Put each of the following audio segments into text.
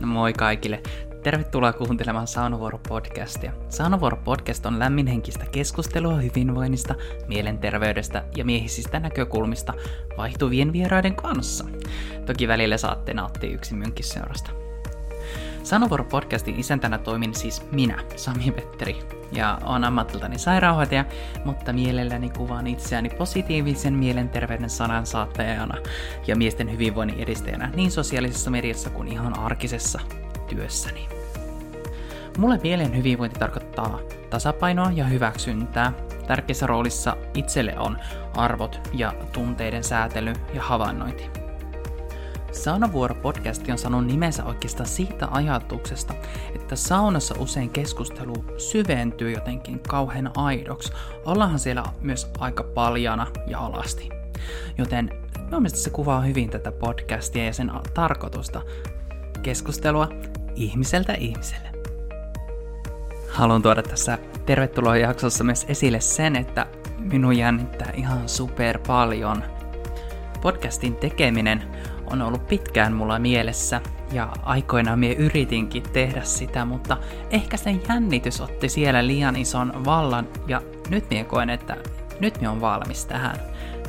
No moi kaikille. Tervetuloa kuuntelemaan Saunavuoro-podcastia. Saunavuoro-podcast on lämminhenkistä keskustelua hyvinvoinnista, mielenterveydestä ja miehisistä näkökulmista vaihtuvien vieraiden kanssa. Toki välillä saatte nauttia yksin minunkin seurasta. Sanovuoro-podcastin isäntänä toimin siis minä, Sami Petteri, ja on ammatiltani sairaanhoitaja, mutta mielelläni kuvaan itseäni positiivisen mielenterveyden sanan saattajana ja miesten hyvinvoinnin edistäjänä niin sosiaalisessa mediassa kuin ihan arkisessa työssäni. Mulle mielen hyvinvointi tarkoittaa tasapainoa ja hyväksyntää. Tärkeässä roolissa itselle on arvot ja tunteiden säätely ja havainnointi. Saunavuoro-podcasti on saanut nimensä oikeastaan siitä ajatuksesta, että saunassa usein keskustelu syventyy jotenkin kauhean aidoksi. Ollaanhan siellä myös aika paljana ja alasti. Joten mielestäni se kuvaa hyvin tätä podcastia ja sen tarkoitusta. Keskustelua ihmiseltä ihmiselle. Haluan tuoda tässä tervetuloa jaksossa myös esille sen, että minun jännittää ihan super paljon. Podcastin tekeminen on ollut pitkään mulla mielessä ja aikoinaan mie yritinkin tehdä sitä, mutta ehkä sen jännitys otti siellä liian ison vallan ja nyt mie koen, että nyt mie on valmis tähän.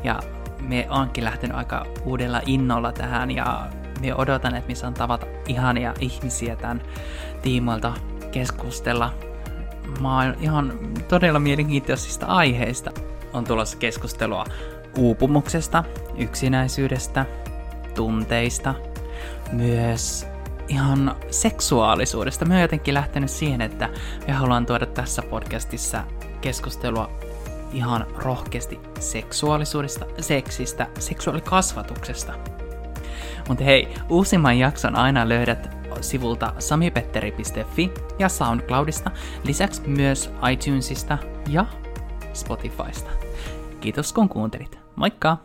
Ja mie onkin lähtenyt aika uudella innolla tähän ja mie odotan, että mie saan tavata ihania ihmisiä tämän tiimoilta keskustella. Oon ihan todella mielenkiintoisista aiheista. On tulossa keskustelua uupumuksesta, yksinäisyydestä, tunteista, myös ihan seksuaalisuudesta. Mä oon jotenkin lähtenyt siihen, että me haluan tuoda tässä podcastissa keskustelua ihan rohkeasti seksuaalisuudesta, seksistä, seksuaalikasvatuksesta. Mutta hei, uusimman jakson aina löydät sivulta samipetteri.fi ja SoundCloudista, lisäksi myös iTunesista ja Spotifysta. Kiitos kun kuuntelit. Moikka!